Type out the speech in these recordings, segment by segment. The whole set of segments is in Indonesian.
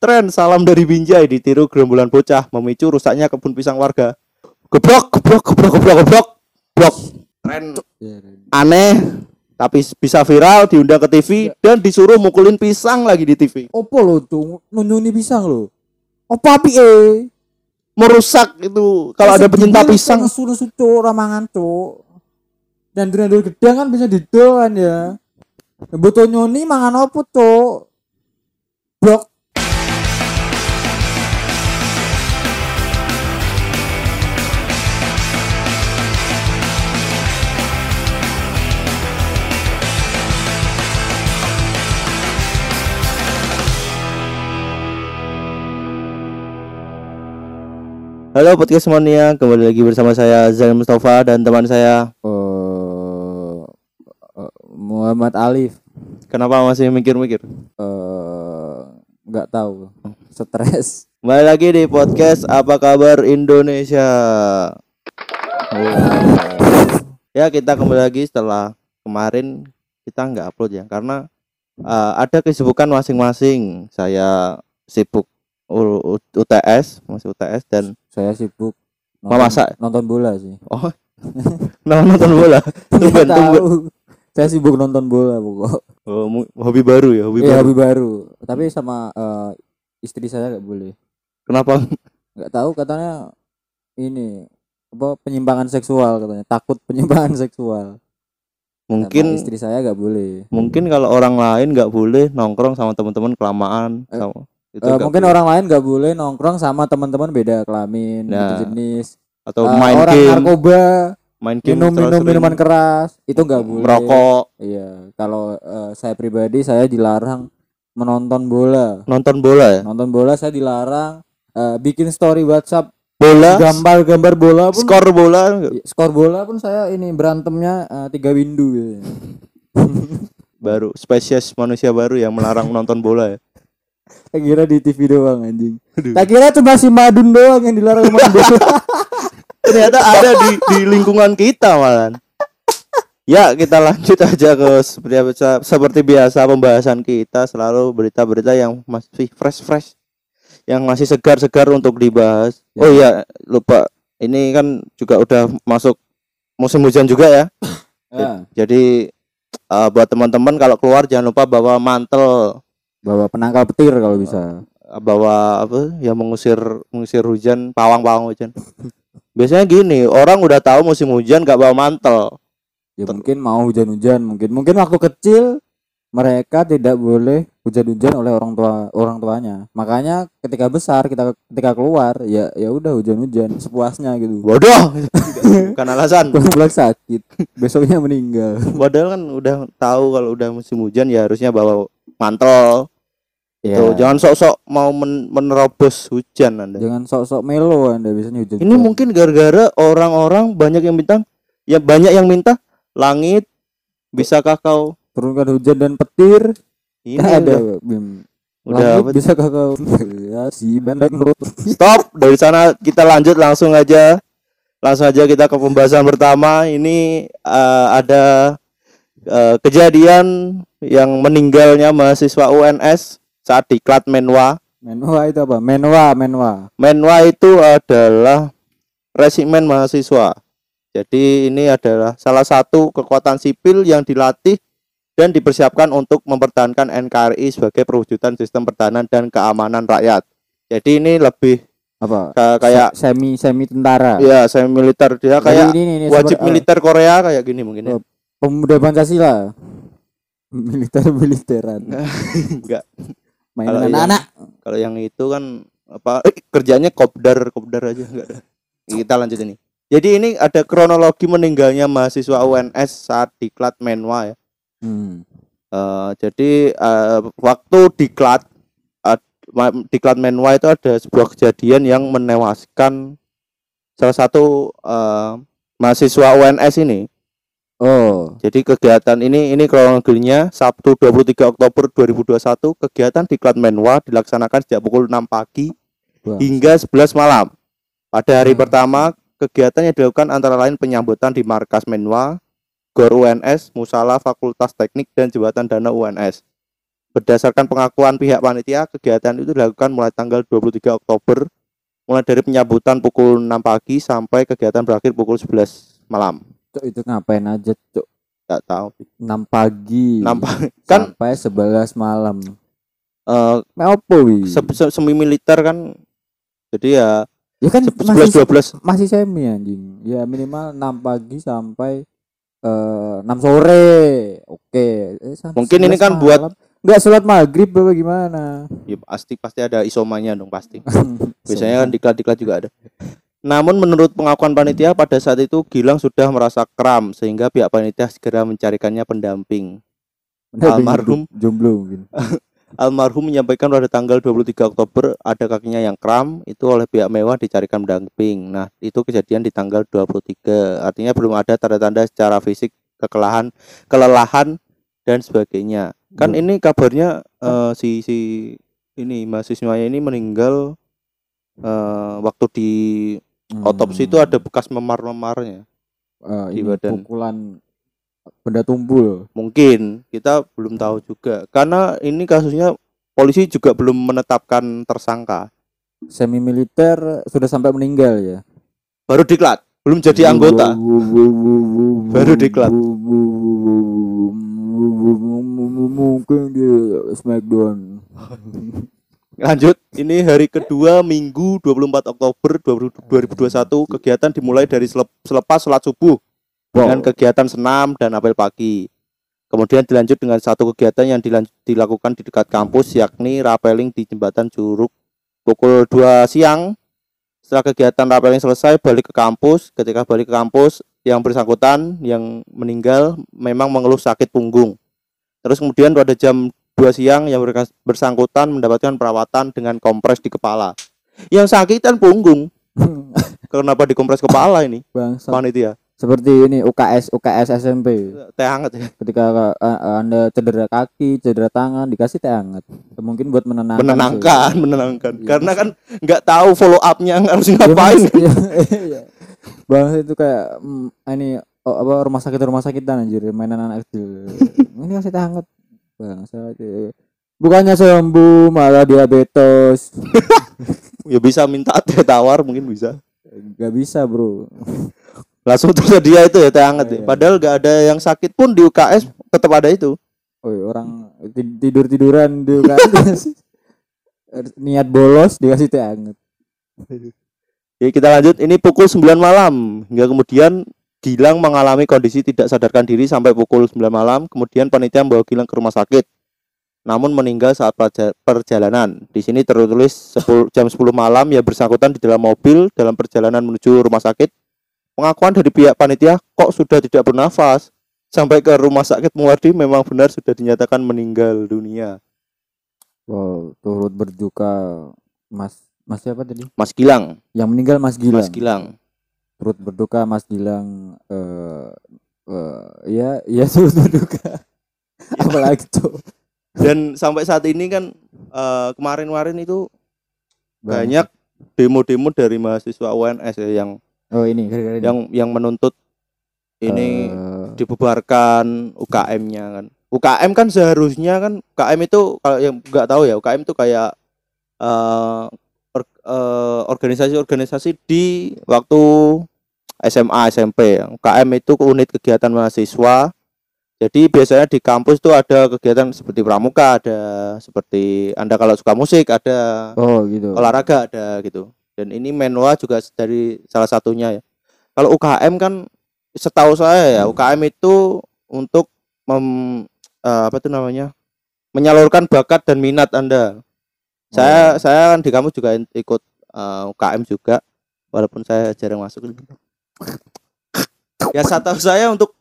Tren salam dari Binjai ditiru gerombolan bocah memicu rusaknya kebun pisang warga. Geblok, geblok, geblok, geblok, geblok. Blok. Tren aneh tapi bisa viral diundang ke TV dan disuruh mukulin pisang lagi di TV. Opo lo tuh nunjuni pisang lo. Opo api eh. Merusak itu kalau ada penyinta pisang. Suruh suruh ramangan cuk. Dan dulu gedang kan bisa didol kan ya. Butuh nyoni mangan opo cuk. Blok. Halo podcast semuanya, kembali lagi bersama saya Zain Mustafa dan teman saya. Eh, Muhammad Alif. Kenapa masih mikir-mikir? Eh, nggak tahu. Stres. Kembali lagi di podcast Apa Kabar Indonesia. Ya kita kembali lagi setelah kemarin kita nggak upload ya karena uh, ada kesibukan masing-masing. Saya sibuk U- UTS, masih UTS dan Saya sibuk Memasak. nonton bola sih. oh nah, nonton bola. Tumben, Nggak tumben. Saya sibuk nonton bola pokok. Oh, hobi baru ya, hobi Iya baru. hobi baru. Tapi sama eh, istri saya nggak boleh. Kenapa? Nggak tahu katanya ini apa penyimpangan seksual katanya. Takut penyimpangan seksual. Sama Mungkin istri saya nggak boleh. mungkin kalau orang lain nggak boleh nongkrong sama teman-teman kelamaan Eh, sama itu nggak mungkin boleh. orang lain nggak boleh nongkrong sama teman-teman beda kelamin, Nah, beda jenis. atau Eh, main orang game, narkoba, main game minum minum minuman keras, itu nggak boleh. merokok, Iya, kalau eh, saya pribadi saya dilarang menonton bola. nonton bola ya. Nonton bola saya dilarang eh, bikin story WhatsApp Bola, gambar-gambar bola pun skor bola? Iya, skor bola pun saya ini berantemnya eh, tiga windu gitu. baru spesies manusia baru yang melarang nonton bola ya. Saya kira di TV doang anjing. Aduh. Saya kira cuma si Madun doang yang dilarang main bola. Ternyata ada di di lingkungan kita malah. Ya, kita lanjut aja ke seperti biasa, seperti biasa pembahasan kita selalu berita-berita yang masih fresh-fresh yang masih segar-segar untuk dibahas. Ya. Oh iya, lupa. Ini kan juga udah masuk musim hujan juga ya. Ya, Jadi eh, buat teman-teman kalau keluar jangan lupa bawa mantel, bawa penangkal petir kalau bisa. eh, bawa apa ya mengusir mengusir hujan, pawang-pawang hujan. Biasanya gini, orang udah tahu musim hujan gak bawa mantel. Ya mungkin mau hujan-hujan, mungkin mungkin waktu kecil mereka tidak boleh hujan-hujan oleh orang tua orang tuanya. Makanya ketika besar kita ketika keluar ya ya udah hujan-hujan sepuasnya gitu. Bodoh. Bukan alasan. Pulang sakit, besoknya meninggal. Padahal kan udah tahu kalau udah musim hujan ya harusnya bawa mantel. Ya, Tuh, jangan sok-sok mau men- menerobos hujan Anda. jangan sok-sok melo Anda. Biasanya hujan. Ini mungkin gara-gara orang-orang banyak yang minta ya banyak yang minta langit bisakah kau? Turunkan hujan dan petir. ini ada. udah, Bim. udah Langit bisa kakak ya si bandar stop. Dari sana kita lanjut langsung aja. Langsung aja kita ke pembahasan pertama. Ini eh, ada eh, kejadian yang meninggalnya mahasiswa UNS saat diklat Menwa Menwa itu apa? Menwa, Menwa. Menwa itu adalah resimen mahasiswa jadi ini adalah salah satu kekuatan sipil yang dilatih dan dipersiapkan untuk mempertahankan NKRI sebagai perwujudan sistem pertahanan dan keamanan rakyat jadi ini lebih Apa? ka- kayak Se- semi semi tentara. Iya, semi militer dia Jadi kayak ini, ini, wajib seper- eh, militer Korea kayak gini mungkin ya. Pemuda Pancasila. Militer militeran. Enggak. Mainan Kalau yang- anak-anak. Kalau yang itu kan apa eh, kerjanya kopdar kopdar aja enggak ada. Kita lanjut ini. Jadi ini ada kronologi meninggalnya mahasiswa UNS saat diklat Menwa ya. Hmm. Eh, jadi eh, waktu diklat ma- diklat Menwa itu ada sebuah kejadian yang menewaskan salah satu eh, mahasiswa UNS ini Oh, Jadi kegiatan ini ini kronologinya Sabtu 23 Oktober 2021 kegiatan di Klat Menwa dilaksanakan sejak pukul 6 pagi Wah. hingga 11 malam. Pada hari Hmm. pertama kegiatan yang dilakukan antara lain penyambutan di markas Menwa, GOR UNS, Musala Fakultas Teknik dan Jembatan Dana UNS. berdasarkan pengakuan pihak panitia, kegiatan itu dilakukan mulai tanggal 23 Oktober mulai dari penyambutan pukul 6 pagi sampai kegiatan berakhir pukul 11 malam. Cuk, itu ngapain aja, Cuk? Enggak tahu. 6 pagi. 6 pagi. Kan sampai 11 malam. eh, Mek opo wi? se- se- semi militer kan jadi ya Ya kan se- masih 11 12 masih semi anjing. Ya minimal 6 pagi sampai eh 6 sore. Oke. Eh, sampai Mungkin ini 11 kan buat- malam. Nggak sholat maghrib apa gimana? ya pasti pasti ada isomanya dong pasti. Biasanya kan diklat-diklat juga ada. Namun menurut pengakuan panitia pada saat itu Gilang sudah merasa kram sehingga pihak panitia segera mencarikannya pendamping. almarhum- jomblo mungkin. Almarhum menyampaikan pada tanggal 23 Oktober ada kakinya yang kram itu oleh pihak mewah dicarikan pendamping. Nah, itu kejadian di tanggal 23. Artinya belum ada tanda-tanda secara fisik kekelahan, kelelahan dan sebagainya. Kan Belum. ini kabarnya eh, si si ini mahasiswanya ini meninggal eh, waktu di otopsi itu Hmm. ada bekas memar-memarnya. Eh, di badan. pukulan benda tumpul. Mungkin kita belum tahu juga karena ini kasusnya polisi juga belum menetapkan tersangka. Semi militer sudah sampai meninggal ya. Baru diklat, belum jadi anggota. Baru diklat. Mungkin dia Smackdown. Lanjut, ini hari kedua Minggu 24 Oktober 2021 kegiatan dimulai dari selep- selepas sholat subuh dengan kegiatan senam dan apel pagi. Kemudian dilanjut dengan satu kegiatan yang dilakukan di dekat kampus yakni rappelling di jembatan Curug pukul 2 siang. Setelah kegiatan rappelling selesai balik ke kampus. Ketika balik ke kampus yang bersangkutan yang meninggal memang mengeluh sakit punggung. Terus kemudian pada jam 2 siang yang bersangkutan mendapatkan perawatan dengan kompres di kepala. Yang sakit kan punggung. Kenapa dikompres kepala ini? Bangsa. Panitia. Seperti ini UKS UKS SMP. Teh hangat ya. Ketika uh, Anda cedera kaki, cedera tangan, dikasih teh hangat. Mungkin buat menenangkan. menenangkan menenangkan Iya. karena kan nggak tahu follow upnya harus sih. ngapain Iya, iya. Bangsa itu kayak mm, ini oh, apa rumah sakit rumah sakitan anjir mainan anak kecil. ini kasih teh hangat. Bangsa itu. Bukannya sembuh malah diabetes. ya bisa minta teh tawar mungkin bisa Gak bisa, Bro. langsung tersedia itu ya teh hangat ya. Iya. padahal nggak ada yang sakit pun di UKS tetap ada itu Oh, orang tidur tiduran di UKS. niat bolos dikasih teh hangat. ya kita lanjut ini pukul 9 malam hingga kemudian Gilang mengalami kondisi tidak sadarkan diri sampai pukul 9 malam kemudian panitia membawa Gilang ke rumah sakit namun meninggal saat perja- perjalanan. Di sini tertulis 10, jam 10 malam yang bersangkutan di dalam mobil dalam perjalanan menuju rumah sakit. Pengakuan dari pihak panitia kok sudah tidak bernafas. Sampai ke rumah sakit Muwardi memang benar sudah dinyatakan meninggal dunia. Wow, turut berduka Mas Mas siapa tadi? Mas Gilang, Yang meninggal Mas Gilang. Mas Gilang. Turut berduka Mas Gilang eh eh, ya ya turut berduka. Apalagi tuh Dan sampai saat ini kan eh, kemarin-kemarin itu banyak demo-demo dari mahasiswa UNS ya yang Oh ini gara-gara ini. yang yang menuntut ini Eh, dibubarkan UKM-nya kan. UKM kan seharusnya kan UKM itu kalau yang nggak tahu ya UKM itu kayak eh, or- eh, organisasi-organisasi di waktu SMA SMP. UKM itu unit kegiatan mahasiswa. Jadi biasanya di kampus tuh ada kegiatan seperti pramuka, ada seperti Anda kalau suka musik ada oh gitu. olahraga ada gitu dan ini menwa juga dari salah satunya ya kalau UKM kan setahu saya ya UKM itu untuk mem, eh, apa itu namanya menyalurkan bakat dan minat anda saya saya kan di kampus juga ikut eh, UKM juga walaupun saya jarang masuk ya setahu saya untuk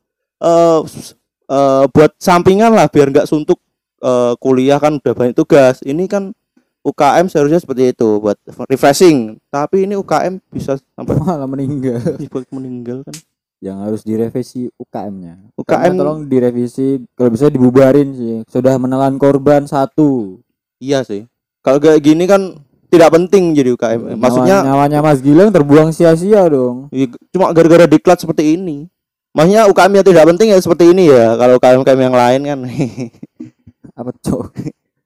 s- eh, buat sampingan lah biar nggak suntuk eh, kuliah kan udah banyak tugas ini kan UKM seharusnya seperti itu buat refreshing tapi ini UKM bisa sampai malah meninggal. buat meninggal kan Yang harus direvisi UKM-nya. UKM tolong direvisi kalau bisa dibubarin sih. Sudah menelan korban satu. iya sih kalau kayak gini kan tidak penting jadi UKM maksudnya Nyawa- nyawanya Mas Gilang terbuang sia-sia dong. ya, cuma gara-gara diklat seperti ini maksudnya UKM yang tidak penting ya seperti ini ya kalau UKM UKM yang lain kan Apa cok?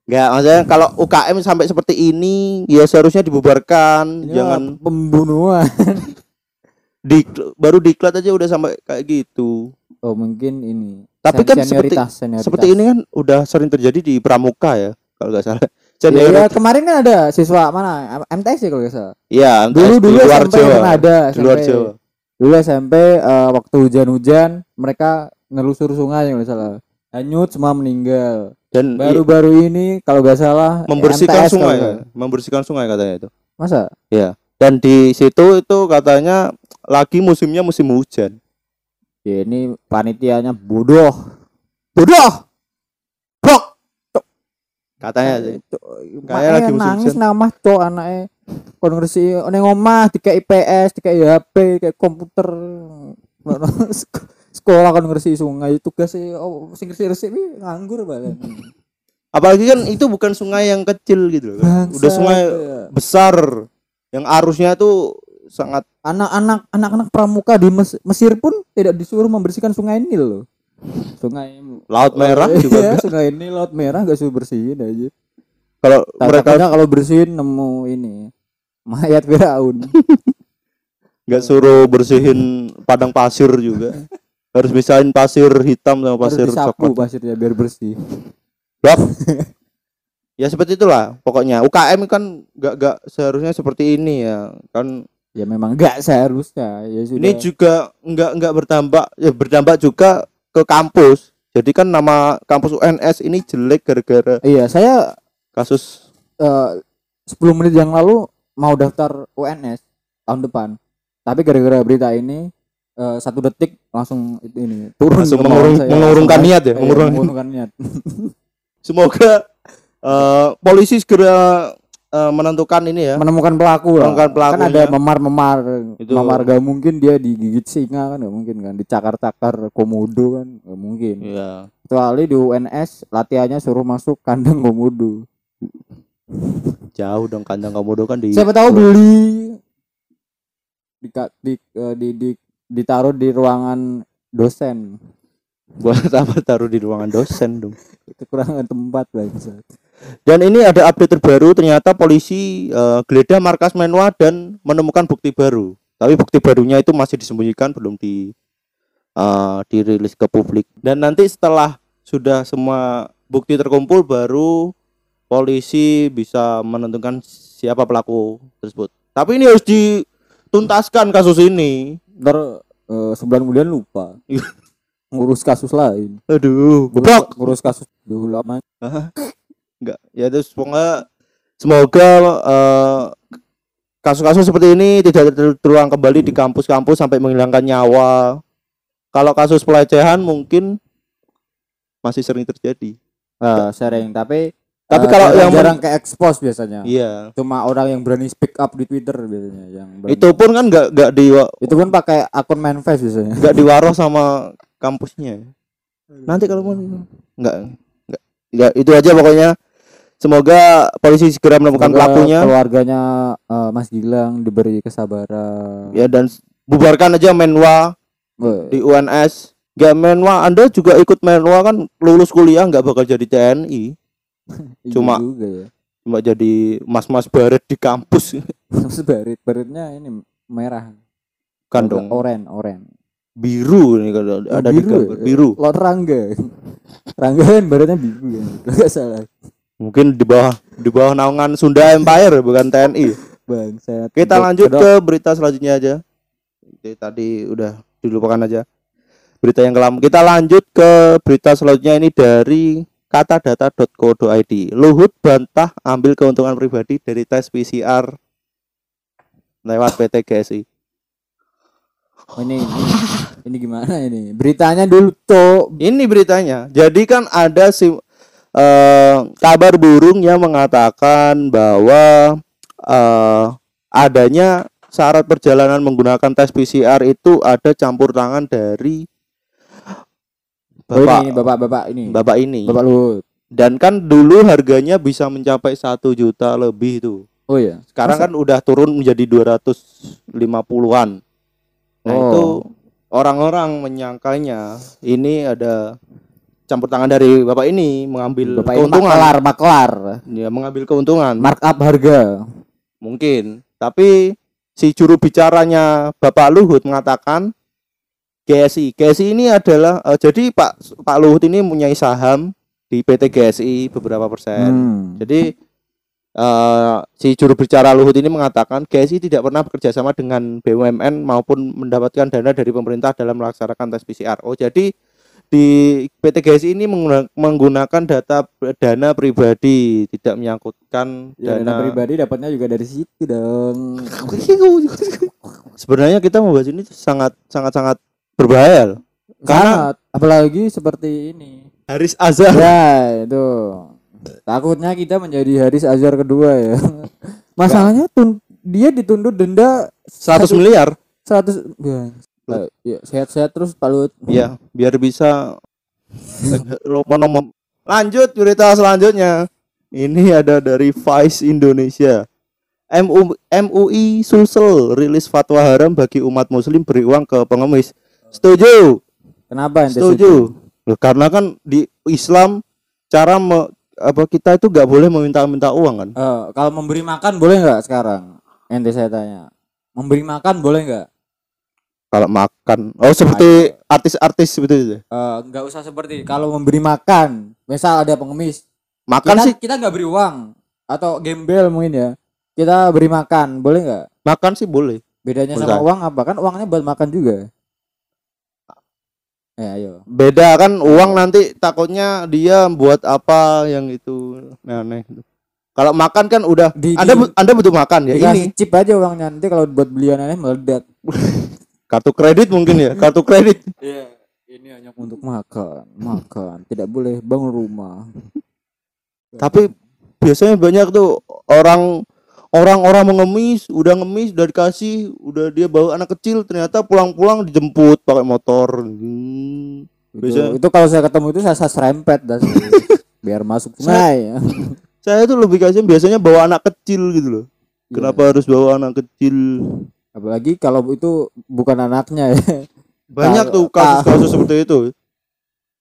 Enggak, maksudnya kalau UKM sampai seperti ini ya seharusnya dibubarkan, Ini jangan pembunuhan. di baru diklat aja udah sampai kayak gitu. Oh mungkin ini. Tapi Sen- kan seperti senioritas. seperti ini kan udah sering terjadi di pramuka ya, kalau nggak salah. Ya, Senior, ya, kemarin kan ada siswa mana MTS ya kalau nggak salah. iya, Dulu di dulu luar SMP Jawa. kan ada Di luar SMP. Jawa. Dulu SMP eh, waktu hujan-hujan mereka nelusur sungai kalau nggak salah. Hanyut semua meninggal. Dan Baru-baru ini kalau nggak salah membersihkan MTS sungai, kan? membersihkan sungai katanya itu. Masa? Dan di situ itu katanya lagi musimnya musim hujan. Ya ini panitianya bodoh. Bodoh. Katanya Kayak lagi musim nangis nama cok anaknya kon ngresi ning omah dikai PS, dikai HP, kayak komputer. Sekolah kon ngresi sungai tugas oh sing ngresi-ngresi kuwi nganggur banget. Apalagi kan itu bukan sungai yang kecil gitu loh. kan. Udah sungai ya. besar yang arusnya tuh sangat anak-anak anak-anak pramuka di Mes- Mesir pun tidak disuruh membersihkan sungai Nil loh. Sungai laut merah Iya, juga enggak. sungai Nil laut merah gak suruh bersihin aja. Kalau Mereka kalau bersihin nemu ini mayat Firaun. nggak suruh bersihin padang pasir juga. Harus bisain pasir hitam sama Harus pasir disapu coklat. pasirnya biar bersih. Blok. ya seperti itulah pokoknya. UKM kan nggak nggak seharusnya seperti ini ya. Kan Ya memang enggak seharusnya. Ya sudah. ini juga nggak nggak berdampak ya berdampak juga ke kampus. Jadi kan nama kampus UNS ini jelek gara-gara Iya, saya kasus eh 10 menit yang lalu mau daftar UNS tahun depan. Tapi gara-gara berita ini eh, satu detik langsung itu ini turun langsung mengurung, saya. mengurungkan Langsung- niat ya, iya, mengurungkan. niat. Semoga eh, polisi segera eh, menentukan ini ya. Menemukan pelaku lah. Menemukan Kan ada memar-memar. Itu- Memar gak mungkin dia digigit singa kan gak mungkin kan. Dicakar-cakar komodo kan gak mungkin. Iya. Kecuali di UNS latihannya suruh masuk kandang komodo. Jauh dong kandang komodo kan di Siapa tahu beli di, di, eh, di, di ditaruh di ruangan dosen. buat apa taruh di ruangan dosen dong. Kekurangan tempat bangsa. Dan ini ada update terbaru ternyata polisi eh, geledah markas Menwa dan menemukan bukti baru. Tapi bukti barunya itu masih disembunyikan belum di eh, dirilis ke publik. Dan nanti setelah sudah semua bukti terkumpul baru polisi bisa menentukan siapa pelaku tersebut. Tapi ini harus dituntaskan kasus ini. Ntar eh, sebulan kemudian lupa. Ngurus kasus lain. Aduh, Ngurus, goblok. ngurus kasus dulu lama. Enggak. Ya terus semoga semoga eh, kasus-kasus seperti ini tidak ter- terulang kembali di kampus-kampus sampai menghilangkan nyawa. Kalau kasus pelecehan mungkin masih sering terjadi. Eh, sering tapi Tapi eh, kalau jarang, yang jarang ke expose biasanya. Iya. Cuma orang yang berani speak up di Twitter biasanya yang berani. Itu pun kan enggak enggak di itu pun pakai akun manifest biasanya. enggak diwaroh sama kampusnya. Nanti kalau mau enggak enggak enggak itu aja pokoknya. Semoga polisi segera menemukan Semoga pelakunya Keluarganya eh, Mas Gilang diberi kesabaran. ya dan bubarkan aja Menwa di UNS Gak menwa Anda juga ikut menwa kan lulus kuliah nggak bakal jadi TNI iya cuma- juga ya. cuma jadi mas-mas baret di kampus Terus barit baritnya ini merah. kan dong Oren, oren. biru nih kalau Oh, ada di gambar ya? biru Lot Rangga. Rangga kan baritnya biru kan. Enggak salah. Mungkin di bawah di bawah naungan Sunda Empire bukan TNI Bangsat. kita Kedok- lanjut ke berita selanjutnya aja Oke, tadi udah dilupakan aja berita yang kelam kita lanjut ke berita selanjutnya ini dari katadata.co.id Luhut bantah ambil keuntungan pribadi dari tes PCR lewat PT GSI Oh, ini, ini ini gimana ini? Beritanya dulu, Cok. Ini beritanya. Jadi kan ada si eh, kabar burung yang mengatakan bahwa eh, adanya syarat perjalanan menggunakan tes PCR itu ada campur tangan dari Oh, bapak ini bapak-bapak ini. bapak ini. Bapak Luhut. Dan kan dulu harganya bisa mencapai satu juta lebih itu. Oh iya. Sekarang Masa? kan udah turun menjadi 250-an. Nah, Oh. itu orang-orang menyangkanya ini ada campur tangan dari bapak ini mengambil Bapak ini keuntungan maklar, maklar. ya mengambil keuntungan Markup harga. mungkin tapi si juru bicaranya Bapak Luhut mengatakan GSI GSI ini adalah eh, jadi Pak Pak Luhut ini mempunyai saham di PT GSI beberapa persen Hmm. jadi eh, si juru bicara Luhut ini mengatakan GSI tidak pernah bekerja sama dengan BUMN maupun mendapatkan dana dari pemerintah dalam melaksanakan tes PCR. Oh jadi di PT GSI ini mengguna- menggunakan data dana pribadi tidak menyangkutkan Ya, dana dana pribadi dapatnya juga dari situ dong. Sebenarnya kita membahas ini sangat sangat sangat berbahaya loh. Karena Sangat. apalagi seperti ini. Haris Azhar Ya, itu. Takutnya kita menjadi Haris Azhar kedua ya. Masalahnya tun dia dituntut denda 100 miliar 100 ya. Lah, ya sehat-sehat terus Pak Lut. ya biar bisa lupa nomor lanjut cerita selanjutnya ini ada dari Vice Indonesia MU, MUI Sulsel rilis fatwa haram bagi umat muslim beri uang ke pengemis setuju Kenapa ente setuju Loh, karena kan di Islam cara me- apa kita itu nggak boleh meminta-minta uang kan Eh, kalau memberi makan boleh nggak sekarang? Ente saya tanya. Memberi makan boleh nggak? Kalau makan oh seperti artis-artis seperti itu Eh, nggak usah seperti kalau memberi makan. Misal ada pengemis, makan kita sih kita nggak beri uang atau gembel mungkin ya. Kita beri makan, boleh nggak? makan sih boleh Bedanya Boleh. sama uang apa? Kan uangnya buat makan juga. Eh, ayo. beda kan uang nanti takutnya dia buat apa yang itu aneh kalau makan kan udah Di- anda di- anda butuh makan ya ini chip aja uangnya nanti kalau buat belian aneh meledak. kartu kredit mungkin ya kartu kredit Iya, ini hanya untuk makan, makan, tidak boleh bangun rumah. tapi biasanya banyak tuh orang orang-orang mengemis udah ngemis udah dikasih udah dia bawa anak kecil ternyata pulang-pulang dijemput pakai motor Hmm. Itu, Biasa- itu kalau saya ketemu itu saya, saya serempet sih. biar masuk sungai. saya tuh lebih kasih biasanya bawa anak kecil gitu loh kenapa harus bawa anak kecil Apalagi kalau itu bukan anaknya ya. banyak tuh kasus-kasus seperti itu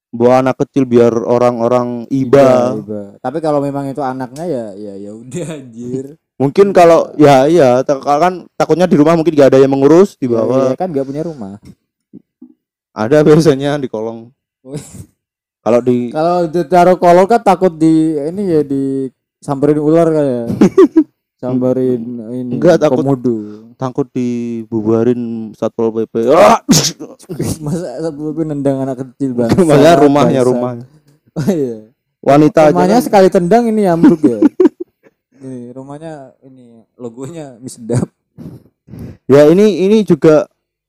bawa anak kecil biar orang-orang iba Iba. Tapi kalau memang itu anaknya ya ya ya udah anjir. mungkin kalau ya iya kan takutnya di rumah mungkin gak ada yang mengurus di Ya, bawah ya kan gak punya rumah. ada biasanya di kolong kalau di Kalau ditaruh kolong kan takut di ini ya di samperin ular kayak. samperin ini Enggak, takut. komodo. takut dibubarin satpol pp ah! Masa satu nendang anak kecil bang. maksudnya rumahnya rumah Oh, iya. wanita aja Rumahnya kan. sekali tendang ini ambruk ya. ini rumahnya ini logonya mie sedap. ya ini ini juga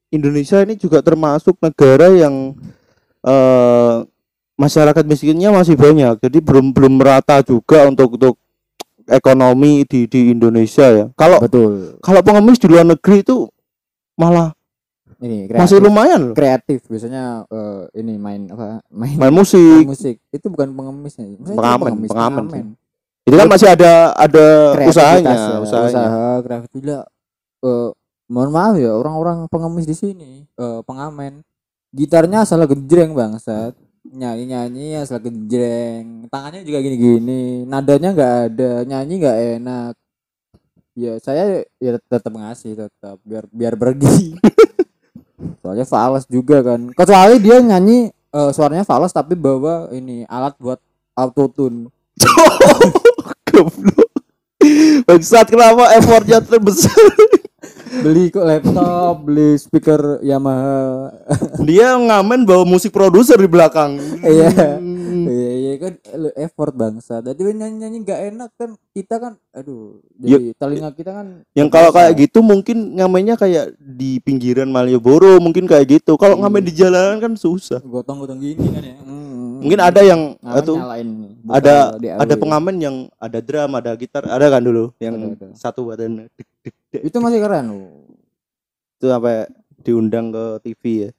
Indonesia ini juga termasuk negara yang eh masyarakat miskinnya masih banyak jadi belum belum merata juga untuk untuk ekonomi di di Indonesia ya. Kalau Betul. kalau pengemis di luar negeri itu malah Ini masih kreatif. lumayan loh. Kreatif biasanya eh, ini main apa main main musik. musik. Itu bukan pengemis ya. Pengamen, pengemis, pengamen pengamen. itu kan masih ada ada usahanya ya, usahanya. usaha kreatif. Eh, mohon maaf ya orang-orang pengemis di sini eh, pengamen. Gitarnya asal gejreng bangsat nyanyi nyanyi asal gejreng tangannya juga gini-gini. Nadanya nggak ada. Nyanyi nggak enak. Ya saya ya tetap ngasih tetap biar biar pergi. Soalnya falas juga kan. Kecuali dia nyanyi eh, suaranya falas tapi bawa ini alat buat autotune. Goblok. Bangsat kenapa effortnya terbesar beli kok laptop beli speaker Yamaha dia ngamen bawa musik produser di belakang Iya. Hmm. iya iya kan lu effort bangsa jadi nyanyi nyanyi nggak enak kan kita kan aduh jadi telinga kita kan yang kalau kayak gitu mungkin ngamennya kayak di pinggiran Malioboro mungkin kayak gitu kalau Iya. ngamen di jalanan kan susah gotong-gotong gini kan ya Hmm. mungkin ada yang atau ada ada pengamen yang ada drum ada gitar ada kan dulu yang satu badan. Itu masih keren. Itu sampai diundang ke TV ya?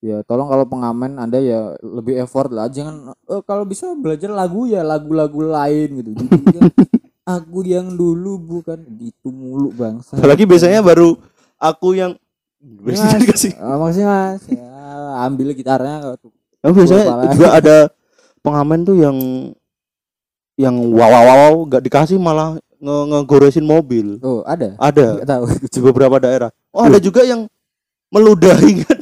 Ya tolong kalau pengamen anda ya lebih effort lah. Jangan eh, kalau bisa belajar lagu ya lagu-lagu lain gitu. Jadi aku yang dulu bukan itu mulu bangsa. Apalagi biasanya baru aku yang Mas, biasanya dikasih ah, makasih mas ya, ambil gitarnya kalau tuh. Oh, biasanya juga ada pengamen tuh yang yang wow wow wow nggak dikasih malah nge ngegoresin mobil. Oh, ada. Ada Enggak tahu. di beberapa daerah. Oh, ada juga yang meludahi kan.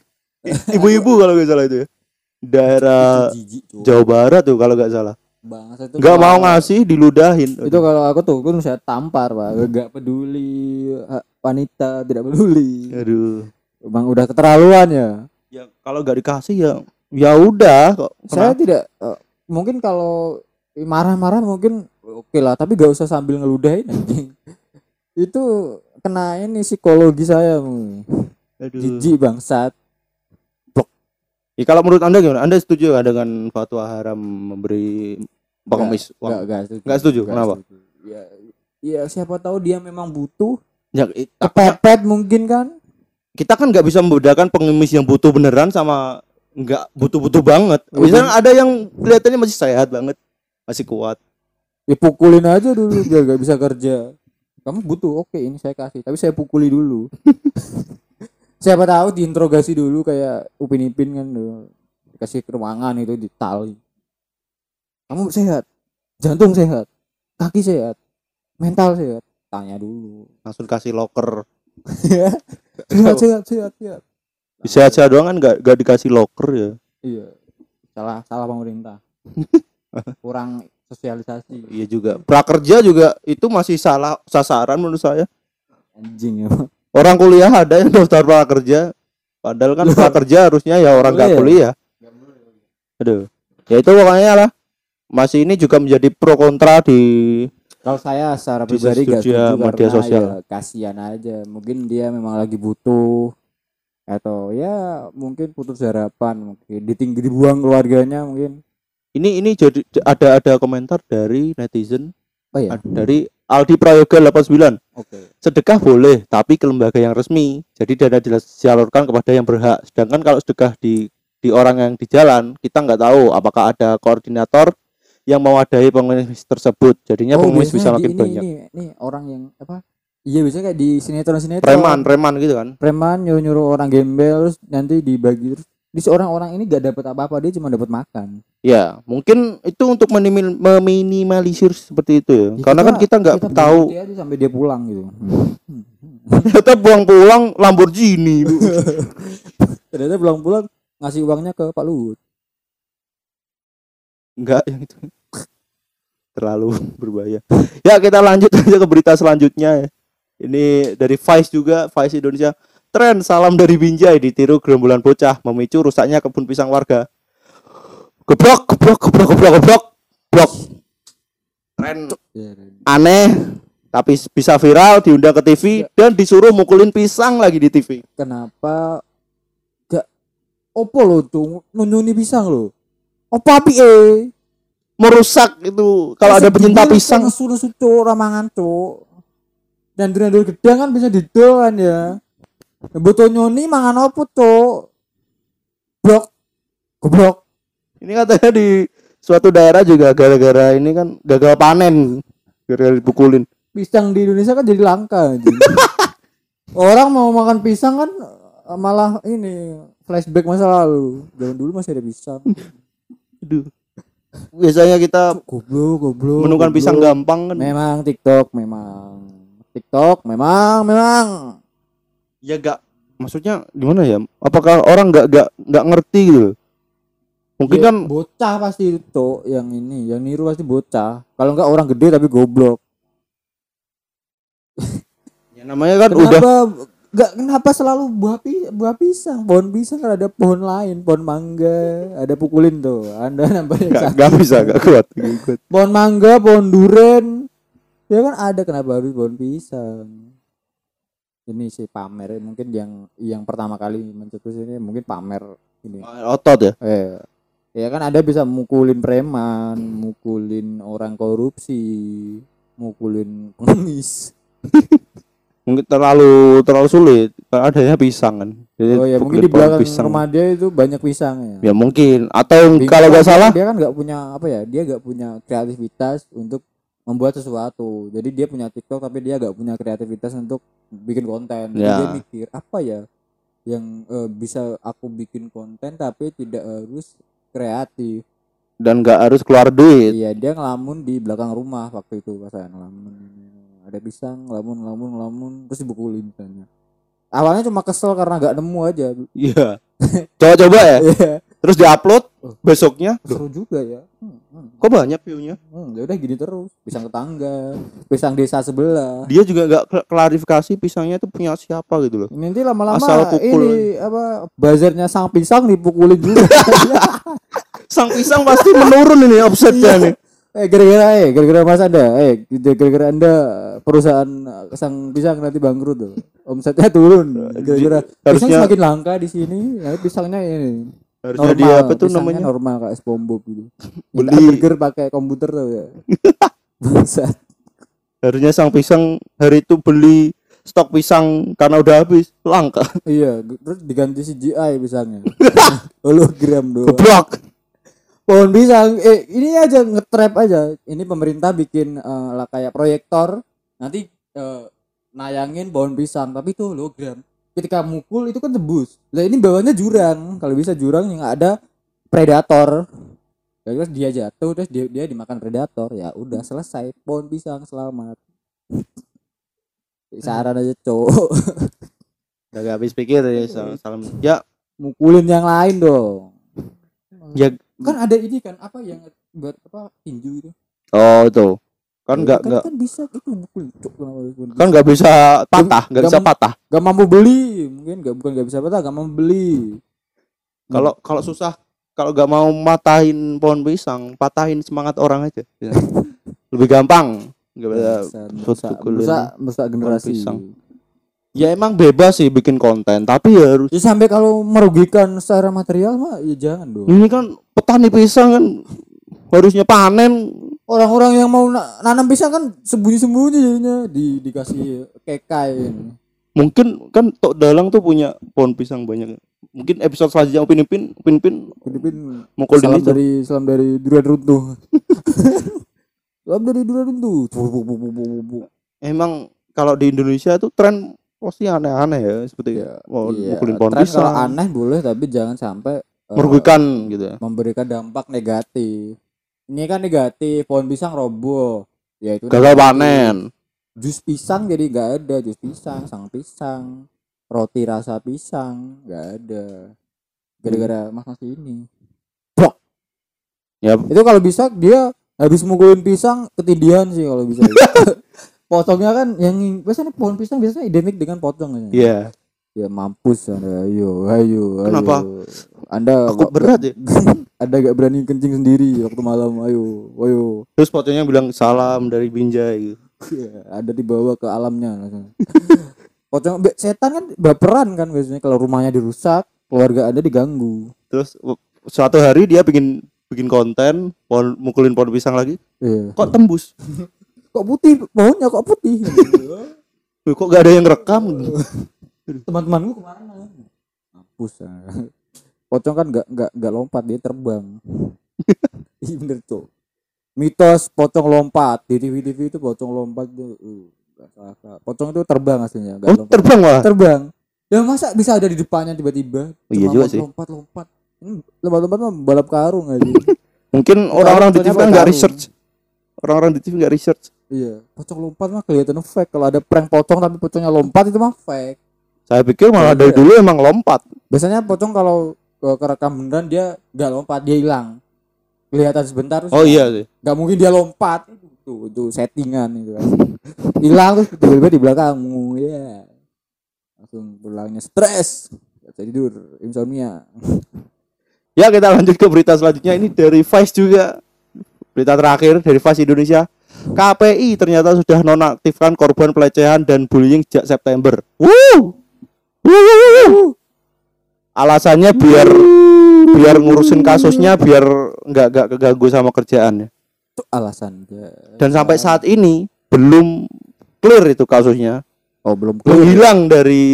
Ibu-ibu kalau nggak salah itu ya. Daerah. Jawa Barat tuh kalau nggak salah. Bangsa itu Nggak mau ngasih diludahin. Itu kalau aku tuh kan saya tampar, Pak. Enggak peduli ha- wanita, tidak peduli. Aduh. Bang udah keterlaluan ya. Ya kalau nggak dikasih ya ya udah kok. Saya tidak eh, mungkin kalau marah-marah mungkin oke lah, tapi gak usah sambil ngeludahin anjing. Itu kena ini psikologi saya. Jijik bangsat. Ya, kalau menurut anda gimana? Anda setuju nggak dengan fatwa haram memberi pengemis uang? Enggak, enggak setuju. Nggak setuju, Nggak kenapa? setuju. Ya, ya siapa tahu dia memang butuh Ya, kepepet mungkin kan. kita kan nggak bisa membedakan pengemis yang butuh beneran sama nggak butuh-butuh banget. Misalnya ada yang kelihatannya masih sehat banget, masih kuat. Ya pukulin aja dulu biar gak bisa kerja. Kamu butuh, oke ini saya kasih, tapi saya pukuli dulu. Siapa tahu diinterogasi dulu kayak Upin Ipin kan. Dikasih ruangan itu ditali. Kamu sehat, jantung sehat, kaki sehat, mental sehat. Tanya dulu. Langsung kasih locker. sehat, sehat, sehat, sehat. Sehat-sehat doang kan nggak nggak dikasih locker ya. Iya. Salah, salah pemerintah. Kurang sosialisasi. Iya juga. Prakerja juga itu masih salah sasaran menurut saya. Anjing ya. Orang kuliah ada yang daftar prakerja. Padahal kan prakerja harusnya ya orang nggak Boleh ya? kuliah. Aduh. Ya itu pokoknya lah. Masih ini juga menjadi pro kontra di Kalau saya secara Di pribadi gak setuju media karena sosial. ya kasihan aja. Mungkin dia memang lagi butuh atau ya mungkin putus harapan mungkin ditinggi dibuang keluarganya mungkin. Ini ini jadi ada ada komentar dari netizen Oh ya. ad- dari Aldi Prayoga 89. Oke. Sedekah boleh, tapi ke lembaga yang resmi. Jadi dana disalurkan kepada yang berhak. Sedangkan kalau sedekah di di orang yang di jalan, kita nggak tahu apakah ada koordinator yang mewadai pengemis tersebut. Jadinya pengemis bisa makin Oh, di- ini, banyak. Ini, ini orang yang apa? Iya biasanya kayak di sinetron-sinetron. Preman, preman gitu kan. Preman nyuruh-nyuruh orang gembel terus nanti dibagi terus di seorang orang ini gak dapat apa-apa dia cuma dapat makan. Ya, mungkin itu untuk menimil- meminimalisir seperti itu ya. Ya, Karena kan kita nggak kita tahu. aja sampai dia pulang gitu. Ternyata pulang-pulang Lamborghini. Ternyata pulang-pulang ngasih uangnya ke Pak Luhut. Enggak yang itu. Terlalu berbahaya. Ya, kita lanjut aja ke berita selanjutnya ya. Ini dari Vice juga, Vice Indonesia. Tren salam dari Binjai ditiru gerombolan bocah memicu rusaknya kebun pisang warga. Geblok, geblok, geblok, geblok, geblok. Blok. Tren aneh tapi bisa viral diundang ke TV dan disuruh mukulin pisang lagi di TV. Kenapa gak opo lo tuh nunjuni pisang lo? Opo api eh? Merusak itu kalau ada pecinta pisang. suruh sucu ramangan cuk. Dan dulur gedang kan bisa didol kan ya. Butuh nyoni mangan opo cuk? Blok. Goblok. Ini katanya di suatu daerah juga gara-gara ini kan gagal panen gara-gara dipukulin. Pisang di Indonesia kan jadi langka. Orang mau makan pisang kan eh, malah ini flashback masa lalu. Zaman dulu masih ada pisang. Aduh. Biasanya kita Goblok, goblok. menemukan goblok. pisang gampang kan. Memang TikTok memang. TikTok memang memang. Ya gak maksudnya gimana ya? Apakah orang nggak nggak nggak ngerti gitu? Mungkin Ya, kan bocah pasti itu yang ini, yang niru pasti bocah. Kalau enggak orang gede tapi goblok. ya namanya kan udah Kenapa enggak kenapa selalu buah pi, buah pisang? Pohon pisang kan ada pohon lain, pohon mangga, ada pukulin tuh. Anda nggak sakit. nggak bisa nggak kuat. nggak kuat. Pohon mangga, pohon duren. Ya kan ada kenapa harus pohon pisang? Ini sih pamer mungkin yang yang pertama kali mencetus ini mungkin pamer ini. Otot ya. Eh, ya kan ada bisa mukulin preman, mukulin orang korupsi, mukulin pengemis. Mungkin terlalu terlalu sulit. Adanya pisang kan. Jadi Oh ya mungkin di belakang rumah dia itu banyak pisang ya. Ya mungkin atau Bingung kalau nggak salah dia kan nggak punya apa ya? Dia nggak punya kreativitas untuk membuat sesuatu. Jadi dia punya TikTok tapi dia nggak punya kreativitas untuk bikin konten. Jadi Ya. dia mikir apa ya yang eh, bisa aku bikin konten tapi tidak harus kreatif. dan nggak harus keluar duit Iya dia ngelamun di belakang rumah waktu itu pas saya ngelamun ada pisang ngelamun ngelamun ngelamun terus dibukulin misalnya awalnya cuma kesel karena nggak nemu aja iya coba-coba ya Iya. Terus diupload Oh. besoknya? Duh, seru juga ya. Hmm, hmm, kok banyak view-nya? Hmm, ya udah gini terus. Pisang tetangga pisang desa sebelah. Dia juga nggak kl- klarifikasi pisangnya itu punya siapa gitu loh. Nanti lama-lama Asal pukul. ini apa bazarnya sang pisang dipukulin juga. Sang pisang pasti menurun ini offsetnya nih. Eh gara-gara eh gara-gara mas anda eh gara-gara anda perusahaan eh, sang pisang nanti bangkrut tuh. Omsetnya turun. Gara-gara pisang semakin langka di sini ya pisangnya ini harusnya dia apa tuh namanya? normal kayak SpongeBob gitu. Beli. Minta burger pakai komputer tuh ya. Harusnya sang pisang hari itu beli stok pisang karena udah habis langka. Iya terus diganti CGI pisangnya. Hologram doang. Geblok. Pohon pisang eh ini aja ngetrap aja. Ini pemerintah bikin eh, lah kayak proyektor. Nanti eh, nayangin pohon pisang tapi itu hologram ketika mukul itu kan tebus. Lah ini bawahnya jurang. Kalau bisa jurang yang ada predator. Ya, terus dia jatuh terus dia, dia dimakan predator. Ya udah selesai. Pohon pisang selamat. Saran aja cowok. Gak habis pikir ya salam, salam. ya. Mukulin yang lain dong. Ya. Kan ada ini kan apa yang buat apa tinju itu? Oh itu kan nggak kan, nggak kan bisa itu harus- kan nggak bisa patah nggak Gak bisa patah. Gak mampu beli mungkin gak bukan gak bisa patah gak mampu beli. Kalau kalau susah kalau nggak mau matahin pohon pisang patahin semangat orang aja Ya. lebih gampang. Nggak bisa Bisa- bisa bisa generasi. pisang. ya emang bebas sih bikin konten tapi ya harus ya sampai kalau merugikan secara material mah ya jangan dong. Ini kan petani pisang kan harusnya panen orang-orang yang mau na- nanam pisang kan sembunyi-sembunyi jadinya. Di dikasih kekai. Ini. mungkin kan Tok Dalang tuh punya pohon pisang banyak. Mungkin episode selanjutnya Upin Ipin Upin Ipin Filipin mukul salam ini dari salam dari durian runtuh. Salam dari durian runtuh. Emang kalau di Indonesia tuh tren pasti aneh-aneh ya seperti Iya, mau Iya, mukulin pohon tren pisang. kalau aneh boleh tapi jangan sampai merugikan gitu ya. memberikan dampak negatif. Ini kan negatif, pohon pisang roboh. Ya itu gagal negatif. panen Jus pisang jadi nggak ada jus pisang, sang pisang, roti rasa pisang nggak ada. Gara-gara mas mas ini. Blok. Ya. Itu kalau bisa dia habis mukulin pisang ketindihan sih kalau bisa. Potongnya kan yang biasanya pohon pisang biasanya identik dengan potong aja. iya Ya mampus Anda. Ayo, ayo, Kenapa? ayo. Anda aku berat ya Anda gak berani kencing sendiri waktu malam. Ayo, ayo. terus fotonya bilang salam dari Binjai gitu. Ya, ada dibawa ke alamnya. Pocong setan kan baperan kan biasanya kalau rumahnya dirusak, keluarga Anda diganggu. terus suatu hari dia bikin bikin konten pohon mukulin pohon pisang lagi Iya. kok tembus Kok putih pohonnya kok putih? Kok gak ada yang rekam Teman-temanku ke mana? Mampus. ah. Pocong kan nggak nggak nggak lompat dia terbang. Iya bener tuh. Mitos pocong lompat di TV TV itu pocong lompat tuh. uh. Pocong itu terbang aslinya, nggak oh lompat. terbang malah terbang. Ya masa bisa ada di depannya tiba-tiba? Oh, iya juga lompat, sih. Lompat lompat. Ini lompat-lompat mah balap karung aja. mungkin orang-orang di TV kan nggak research orang-orang di TV nggak research iya. Pocong lompat mah kelihatan fake. Kalau ada prank pocong tapi pocongnya lompat itu mah fake. Saya pikir malah dari dulu emang lompat Biasanya pocong kalau ke kerekam beneran dia nggak lompat, dia hilang. Kelihatan sebentar oh iya sih nggak mungkin dia lompat. Itu itu settingan itu kan. Hilang terus tiba-tiba di belakangmu ya. Langsung pulangnya stres. Gak tidur, insomnia. ya kita lanjut ke berita selanjutnya ini dari Vice juga berita terakhir dari Vice Indonesia KPI ternyata sudah nonaktifkan korban pelecehan dan bullying sejak September. Wuh. Alasannya biar biar ngurusin kasusnya biar nggak nggak keganggu sama kerjaannya. Itu alasan. Dan sampai saat ini belum clear itu kasusnya. Oh belum Belum clear. hilang dari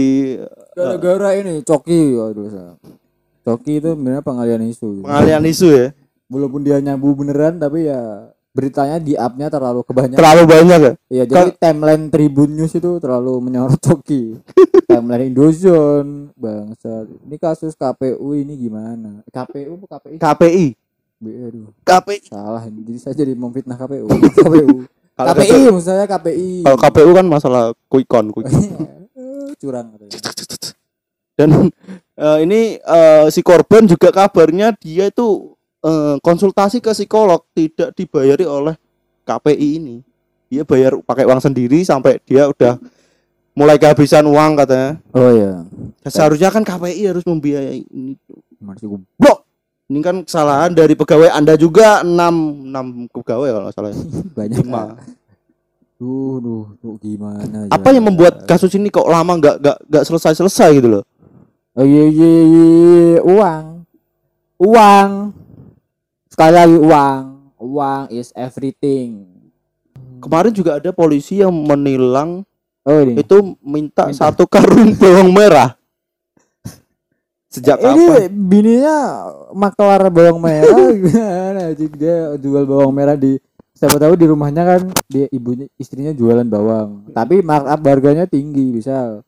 Gara-gara ini Coki aduh saya. Coki itu sebenarnya pengalian isu. pengalian isu ya. Walaupun dia nyambu beneran tapi ya beritanya di up-nya terlalu kebanyakan. Terlalu banyak ya. Iya, jadi timeline Tribun News itu terlalu menyorot Coki. timeline Indozone, bangsa. Ini kasus KPU ini gimana? KPU apa KPI? KPI aduh KPI salah jadi saya jadi memfitnah KPU KPU Kalau KPI maksud saya KPI kalau KPU kan masalah quick count, quick count. Eh, curang katanya. dan eh, ini eh, si korban juga kabarnya dia itu eh, konsultasi ke psikolog tidak dibayari oleh KPI ini dia bayar pakai uang sendiri sampai dia udah mulai kehabisan uang katanya oh iya Ya, seharusnya kan KPI harus membiayai ini masih gue blok ini kan kesalahan dari pegawai anda juga enam enam pegawai kalau salah ya. banyak lima Duh, duh, duh, gimana apa yang membuat kasus ini kok lama nggak nggak nggak selesai selesai gitu loh Oh iya iya iya uang. Uang. Sekali lagi uang. Uang is everything. kemarin juga ada polisi yang menilang Oh ini. itu minta, Minta. satu karung bawang merah. Sejak ini kapan? bininya maklar bawang merah. Gimana anjing? dia jual bawang merah di siapa tahu di rumahnya kan dia ibunya istrinya jualan bawang. Tapi markup harganya tinggi bisa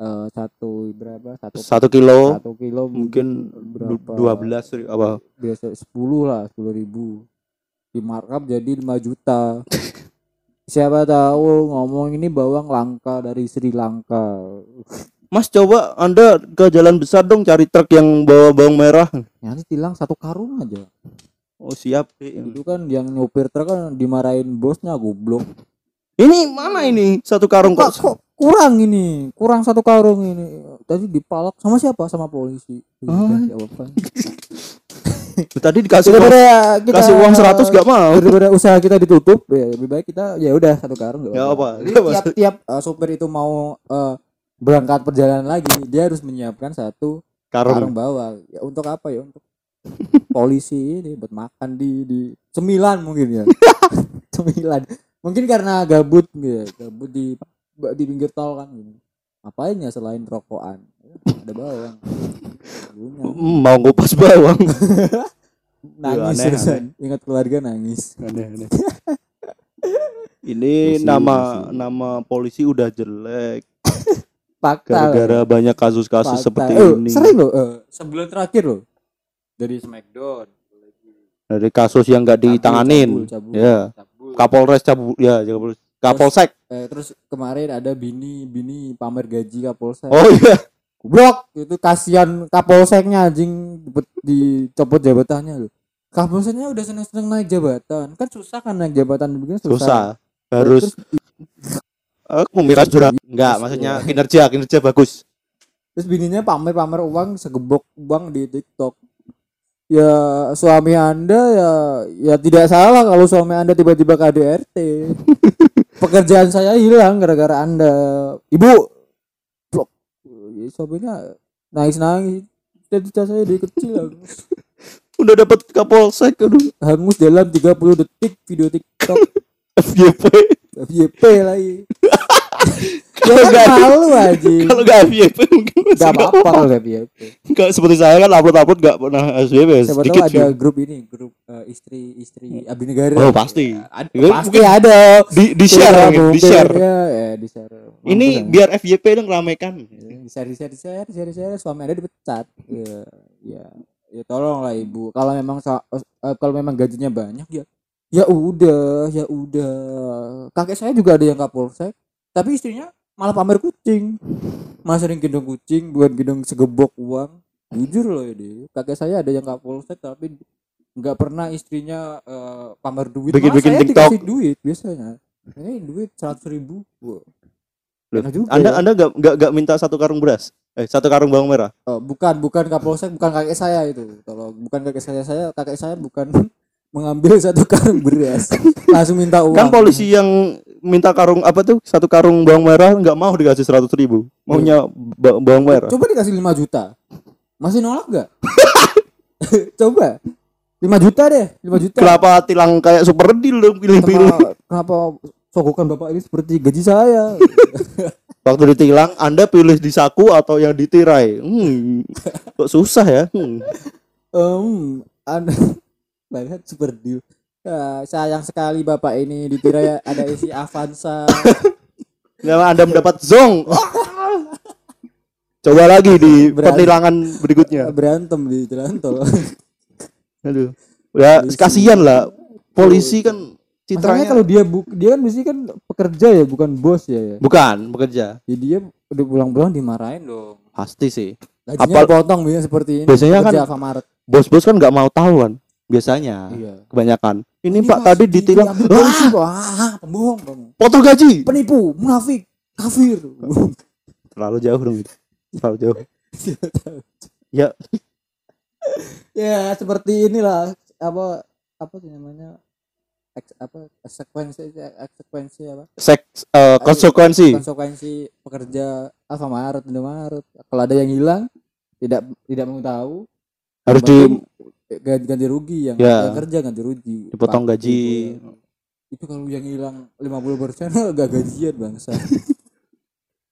eh, satu berapa? Satu satu kilo. Satu kilo mungkin berapa? dua belas apa? Biasa 10 lah 10 ribu. Di markup jadi 5 juta siapa tahu ngomong ini bawang langka dari Sri Lanka. Mas coba anda ke jalan besar dong cari truk yang bawa bawang merah. Nanti tilang satu karung aja. Oh siap. Itu kan yang nyopir truk kan dimarahin bosnya goblok. Ini mana ini? Satu karung kok. kurang ini? Kurang satu karung ini. Tadi dipalak sama siapa? Sama polisi. Oh. Ya tadi dikasih uang, kita kasih uang 100 gak mau. daripada usaha kita ditutup ya lebih baik kita ya udah satu karung nggak ya apa Jadi tiap tiap uh, sopir itu mau uh, berangkat perjalanan lagi dia harus menyiapkan satu karung. karung bawang ya untuk apa ya? Untuk polisi ini buat makan di di cemilan mungkin ya. Cemilan. Mungkin karena gabut ya gabut di di pinggir tol kan gini apain ya selain rokokan? Ada bawang. Mau ngupas bawang. Nangis aneh, terusan. ingat keluarga nangis. Aneh, aneh. ini Polisi, nama polisi. nama polisi udah jelek. Fakta. Gara-gara banyak kasus-kasus seperti Eh, ini. sering loh eh, sebulan terakhir loh. Dari Smackdown. Dari kasus yang nggak ditanganin. cabul, cabul, ya. Cabul. Kapolres cabul ya Kapolres Kapolsek Eh, terus kemarin ada bini bini pamer gaji Kapolsek. oh iya Goblok, itu kasihan Kapolseknya anjing dicopot jabatannya loh. Kapolseknya udah seneng-seneng naik jabatan. Kan susah kan naik jabatan begini susah. susah harus aku miras jurang enggak maksudnya kinerja kinerja bagus Terus bininya pamer-pamer uang segebok uang di TikTok. Ya suami Anda ya ya tidak salah kalau suami Anda tiba-tiba KDRT. Pekerjaan saya hilang gara-gara Anda. Ibu blok. Ya, suaminya nangis-nangis. Cita-cita saya dari kecil hangus. udah dapat Kapolsek aduh hangus dalam 30 detik video TikTok FYP FYP lagi. kalau ya nggak malu aja. kalau nggak FYP mungkin Gak apa-apa kalau gak FYP. Nggak seperti saya kan upload upload nggak pernah FYP Siapa sedikit ada view. grup ini, grup eh, istri-istri abdi negara. Oh, pasti. Ada- Ya, pasti mungkin ada. di di share Ya, mungkin, di share Ya, ya, di share. ini biar FYP dong ramekan ya. di share, di share, di share, di share, di share. Suami ada dipecat. Ya, ya, ya tolonglah ibu. Kalau memang eh, kalau memang gajinya banyak ya, ya udah, ya udah. Kakek saya juga ada yang kapolsek, tapi istrinya malah pamer kucing. Malah sering gendong kucing, bukan gendong segebok uang. Jujur loh ini. Kakek saya ada yang kapolsek tapi nggak pernah istrinya eh, pamer duit. Bikin-bikin saya TikTok. dikasih duit biasanya. Ini duit seratus ribu. Juga anda ya. anda nggak nggak nggak minta satu karung beras eh satu karung bawang merah Oh, bukan bukan kapolsek bukan kakek saya itu tolong bukan kakek saya saya kakek saya bukan mengambil satu karung beras. Langsung minta uang. Kan polisi yang minta karung apa tuh? Satu karung bawang merah nggak mau dikasih seratus ribu. Maunya ba- bawang merah. Coba dikasih 5 juta. Masih nolak gak coba. 5 juta deh 5 juta. Kenapa tilang kayak super deal dong pilih-pilih? Kenapa, kenapa sogokan bapak ini seperti gaji saya? Waktu ditilang anda pilih di saku atau yang ditirai? Hmm, kok susah ya? Hmm. um anda banget super deal Ya, sayang sekali bapak ini ditirai ada isi Avanza Nggak, anda mendapat zong coba lagi di Berani. petilangan berikutnya berantem di jalan tol aduh Ya Polisi. kasihan lah. Polisi kan Masalahnya citranya kalau dia bu dia kan mesti kan pekerja ya bukan bos ya ya. bukan bekerja. Ya dia udah pulang-pulang dimarahin dong. Pasti sih. Gajinya Apal- potong biasanya seperti ini. Biasanya kan- Alfamart. Bos-bos kan nggak mau tahu kan biasanya. Iya. Kebanyakan. Ini, Ini Pak Mas, tadi di- ditilang. Pak. Ah, pembohong potong gaji. Penipu, munafik, kafir. Terlalu jauh dong. itu. Terlalu jauh. Ya, ya seperti inilah apa apa sih namanya eks, apa sekuensi sekuensi apa seks eh, konsekuensi. konsekuensi pekerja Alfamart Indomaret kalau ada yang hilang tidak tidak mau tahu Harus di ganti, ganti rugi yang, Ya. yang kerja ganti rugi. Dipotong Pak, gaji. itu, itu kalau yang hilang 50% persen gak gajian bangsa.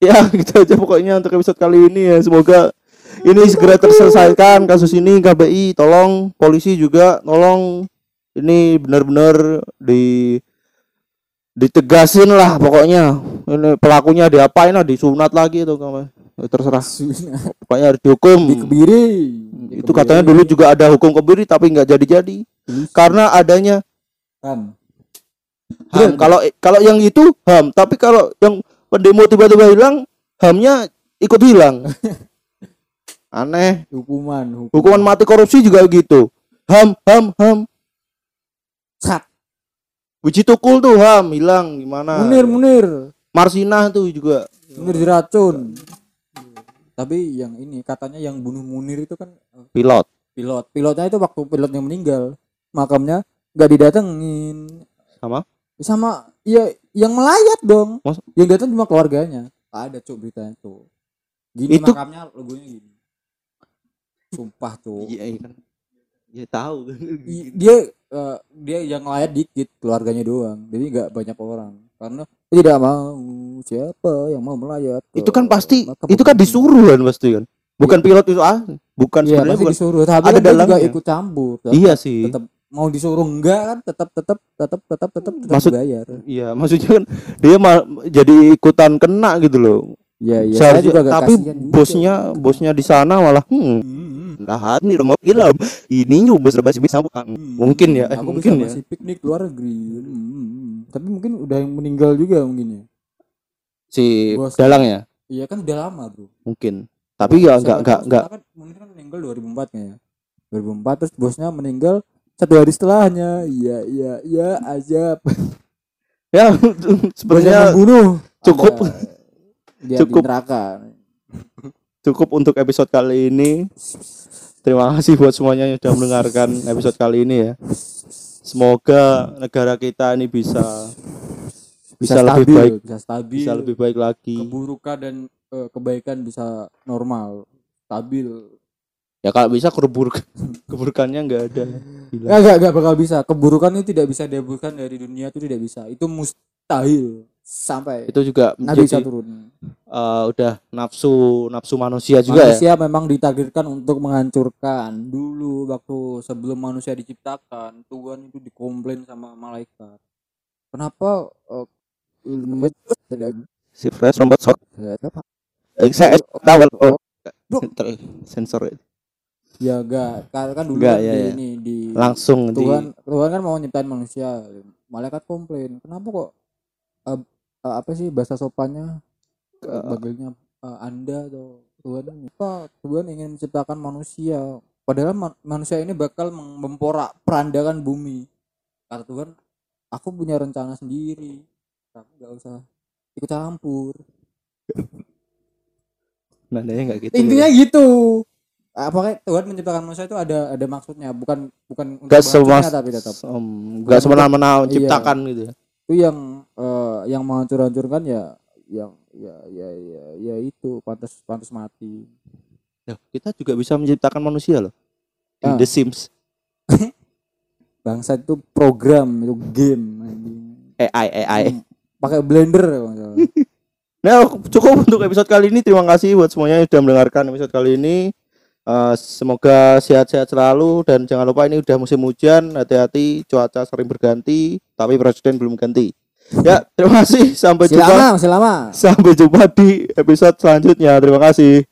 Ya gitu aja pokoknya untuk episode kali ini ya. Semoga ini segera terselesaikan kasus ini. KBI tolong. Polisi juga tolong. Ini benar-benar di ditegasin lah pokoknya. Ini pelakunya diapain lah disunat lagi itu kamu terserah. Pokoknya harus dihukum. Dikebiri itu katanya dulu juga ada hukum kebiri tapi nggak jadi-jadi. Karena adanya kan ham. kalau kalau yang itu ham. Tapi kalau yang pendemo tiba-tiba hilang hamnya ikut hilang. Aneh. Hukuman hukum. hukuman mati korupsi juga gitu. Ham ham ham. Sak. Wiji tukul tuh ham. Hilang gimana? Munir munir. Marsinah tuh juga. Munir diracun tapi yang ini katanya yang bunuh munir itu kan eh, pilot. pilot. Pilotnya itu waktu pilotnya meninggal makamnya nggak didatengin. Sama? Sama ya yang melayat dong. Mas- yang datang cuma keluarganya. Ada cuk beritanya tuh gini Itu- makamnya logonya gini. Sumpah tuh iya iya kan. Ya tahu. Dia eh, dia yang melayat dikit keluarganya doang. Jadi nggak banyak orang. Karena tidak mau siapa yang mau melayat itu kan pasti makam itu kan disuruh kan pasti kan? Bukan pilot itu ah bukan Iya, sebenarnya bukan. disuruh. Tapi ada kan dia juga dalangnya. ikut campur tetap, iya sih. Tetap mau disuruh enggak kan? Tetap tetap tetap tetap tetap tetap Maksud- bayar iya maksudnya kan dia mal, jadi ikutan kena gitu loh ya ya saya Seharusnya- juga agak tapi kasihan juga. bosnya bosnya di sana malah hmm nah ini rumah film. Ini nyoba serba bisa bukan? Mungkin ya eh, aku mungkin bisa ya. masih piknik luar negeri. Hmm, tapi mungkin udah yang meninggal juga mungkin ya. Si Bos. dalang ya? Iya kan udah lama bro. Mungkin. Tapi ya enggak enggak enggak sekarang kan kan meninggal 2004 kayaknya 2004 terus bosnya meninggal satu hari setelahnya. Iya iya iya aja ya bosnya sebenarnya membunuh cukup. Ada dia Cukup. neraka cukup untuk episode kali ini terima kasih buat semuanya yang sudah mendengarkan episode kali ini ya semoga negara kita ini bisa bisa, lebih stabil, baik bisa stabil bisa lebih baik lagi keburukan dan eh, kebaikan bisa normal stabil ya kalau bisa keburuk keburukannya enggak ada Gila. Nggak, nggak, nggak bakal bisa. Keburukan itu tidak bisa dihapuskan dari dunia itu tidak bisa. Itu mustahil sampai itu juga nggak bisa menjadi turun. eh, udah nafsu nafsu manusia juga ya manusia memang ditakdirkan untuk menghancurkan. Dulu waktu sebelum manusia diciptakan, Tuhan itu dikomplain sama malaikat. Kenapa eh, tidak si fresh robot sok apa? Eh, saya tahu oh, sensor Ya enggak, karena kan dulu Nggak, kan ya, di ya. ini di langsung di Tuhan Tuhan kan mau nyiptain manusia. Malaikat komplain. Kenapa kok eh, eh, apa sih bahasa sopannya? Eh, bagelnya eh, Anda atau Tuhan? Apa? Tuhan ingin menciptakan manusia. Padahal ma- manusia ini bakal mem- memporak perandakan bumi. Kata Tuhan aku punya rencana sendiri. Kamu nggak usah ikut campur. Nadanya enggak gitu intinya gitu. Apakah Tuhan menciptakan manusia itu ada ada maksudnya. Bukan bukan untuk tapi tetap. enggak semena-mena Iya. menciptakan gitu ya itu yang eh, yang menghancur-hancurkan ya yang ya ya ya ya itu pantas pantas mati Ya, kita juga bisa menciptakan manusia loh di Ah. The Sims bangsa itu program itu game. AI AI Hmm, pakai blender. Nah, cukup untuk episode kali ini. Terima kasih buat semuanya yang sudah mendengarkan episode kali ini. Eh, semoga sehat-sehat selalu dan jangan lupa ini udah musim hujan. Hati-hati, cuaca sering berganti, tapi presiden belum ganti. Ya, terima kasih. Sampai jumpa. lama masih lama Sampai jumpa di episode selanjutnya. Terima kasih.